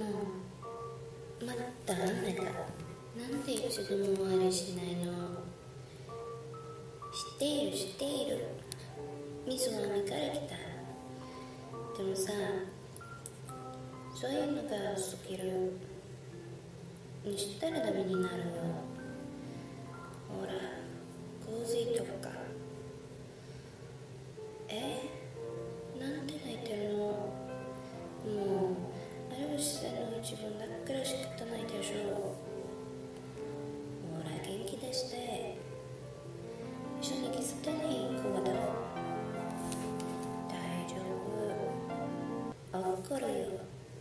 うまたなんだか。なんで一度もあれしないの。知っている知っている。ミスは目から来た？でもさそういうのが好きるにしたらダメになるよ。したらだ大丈夫。怒るよ。